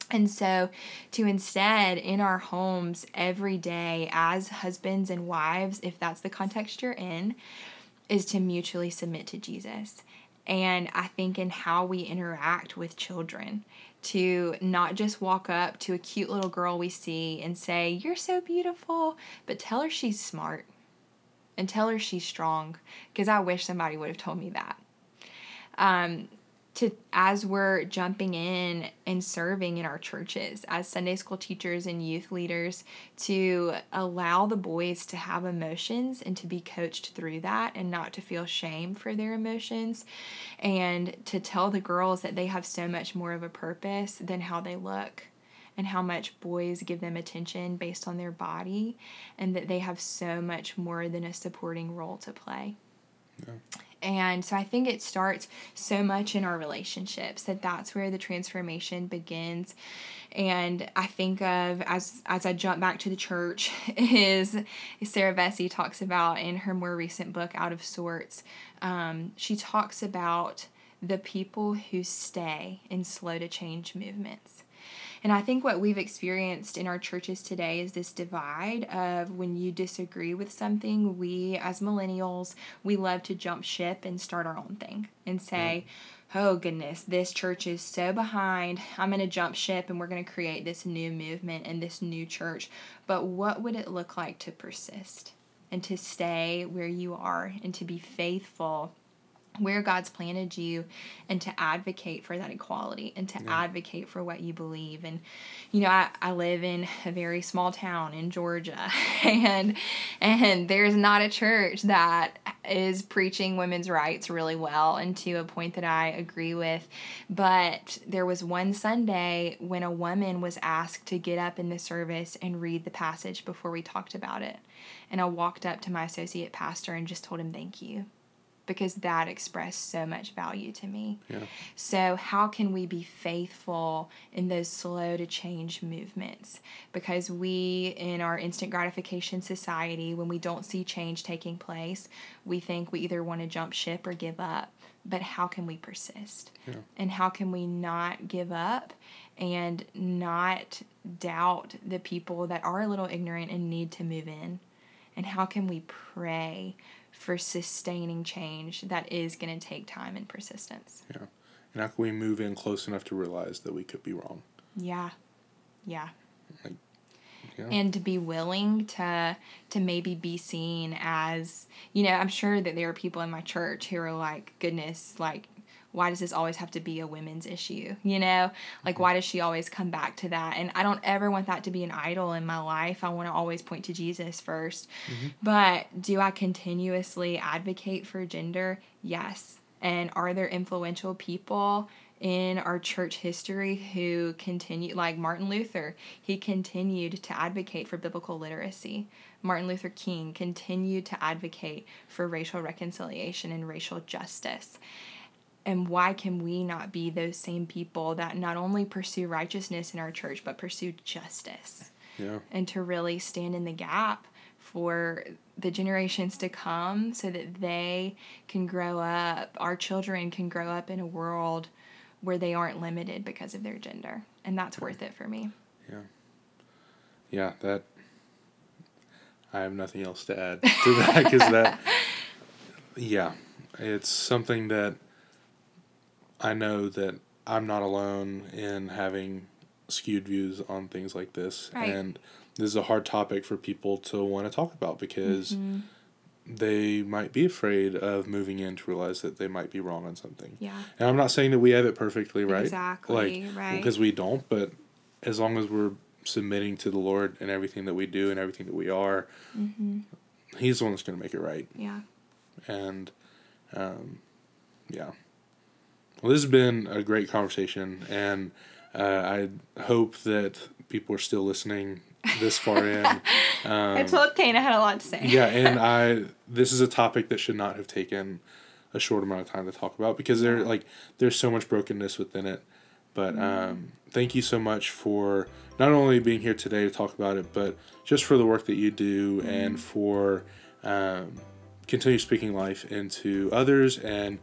B: And so, to instead in our homes every day as husbands and wives, if that's the context you're in, is to mutually submit to Jesus. And I think in how we interact with children, to not just walk up to a cute little girl we see and say, You're so beautiful, but tell her she's smart and tell her she's strong, because I wish somebody would have told me that. Um, to as we're jumping in and serving in our churches as Sunday school teachers and youth leaders to allow the boys to have emotions and to be coached through that and not to feel shame for their emotions and to tell the girls that they have so much more of a purpose than how they look and how much boys give them attention based on their body and that they have so much more than a supporting role to play. Yeah. And so I think it starts so much in our relationships that that's where the transformation begins. And I think of as as I jump back to the church is Sarah Bessey talks about in her more recent book Out of Sorts. Um, she talks about the people who stay in slow to change movements. And I think what we've experienced in our churches today is this divide of when you disagree with something, we as millennials, we love to jump ship and start our own thing and say, oh goodness, this church is so behind. I'm going to jump ship and we're going to create this new movement and this new church. But what would it look like to persist and to stay where you are and to be faithful? Where God's planted you and to advocate for that equality and to yeah. advocate for what you believe. And, you know, I, I live in a very small town in Georgia and and there's not a church that is preaching women's rights really well and to a point that I agree with. But there was one Sunday when a woman was asked to get up in the service and read the passage before we talked about it. And I walked up to my associate pastor and just told him thank you because that expressed so much value to me. Yeah. So, how can we be faithful in those slow to change movements? Because we, in our instant gratification society, when we don't see change taking place, we think we either want to jump ship or give up. But how can we persist? Yeah. And how can we not give up and not doubt the people that are a little ignorant and need to move in? And how can we pray for sustaining change that is going to take time and persistence.
A: Yeah. And how can we move in close enough to realize that we could be wrong?
B: Yeah. Yeah. Like, yeah. And to be willing to to maybe be seen as, you know, I'm sure that there are people in my church who are like, goodness, like why does this always have to be a women's issue? You know, like mm-hmm. why does she always come back to that? And I don't ever want that to be an idol in my life. I want to always point to Jesus 1st mm-hmm. But do I continuously advocate for gender? Yes. And are there influential people in our church history who continue like Martin Luther, he continued to advocate for biblical literacy. Martin Luther King continued to advocate for racial reconciliation and racial justice and why can we not be those same people that not only pursue righteousness in our church but pursue justice?
A: Yeah.
B: and to really stand in the gap for the generations to come so that they can grow up our children can grow up in a world where they aren't limited because of their gender. And that's worth it for me.
A: Yeah. Yeah that i have nothing else to add to that because that yeah it's something that I know that I'm not alone in having skewed views on things like this. Right. And this is a hard topic for people to want to talk about because mm-hmm. they might be afraid of moving in to realize that they might be wrong on something.
B: Yeah.
A: And I'm not saying that we have it perfectly right.
B: Exactly.
A: Like,
B: right.
A: Because we don't, but as long as we're submitting to the Lord and everything that we do and everything that we are, mm-hmm. He's the one that's going to make it right.
B: Yeah.
A: And, um, yeah. Well, this has been a great conversation, and uh, I hope that people are still listening this far in.
B: Um, I told Kane I had a lot to say.
A: yeah, and I this is a topic that should not have taken a short amount of time to talk about because there like there's so much brokenness within it. But mm-hmm. um, thank you so much for not only being here today to talk about it, but just for the work that you do mm-hmm. and for um, continue speaking life into others and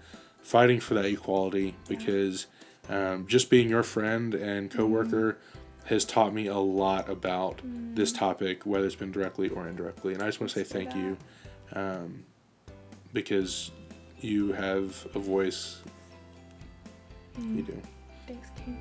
A: fighting for that equality because um, just being your friend and coworker mm-hmm. has taught me a lot about mm-hmm. this topic, whether it's been directly or indirectly. And I just want to say thank you um, because you have a voice. Mm. You do.
B: Thanks, King.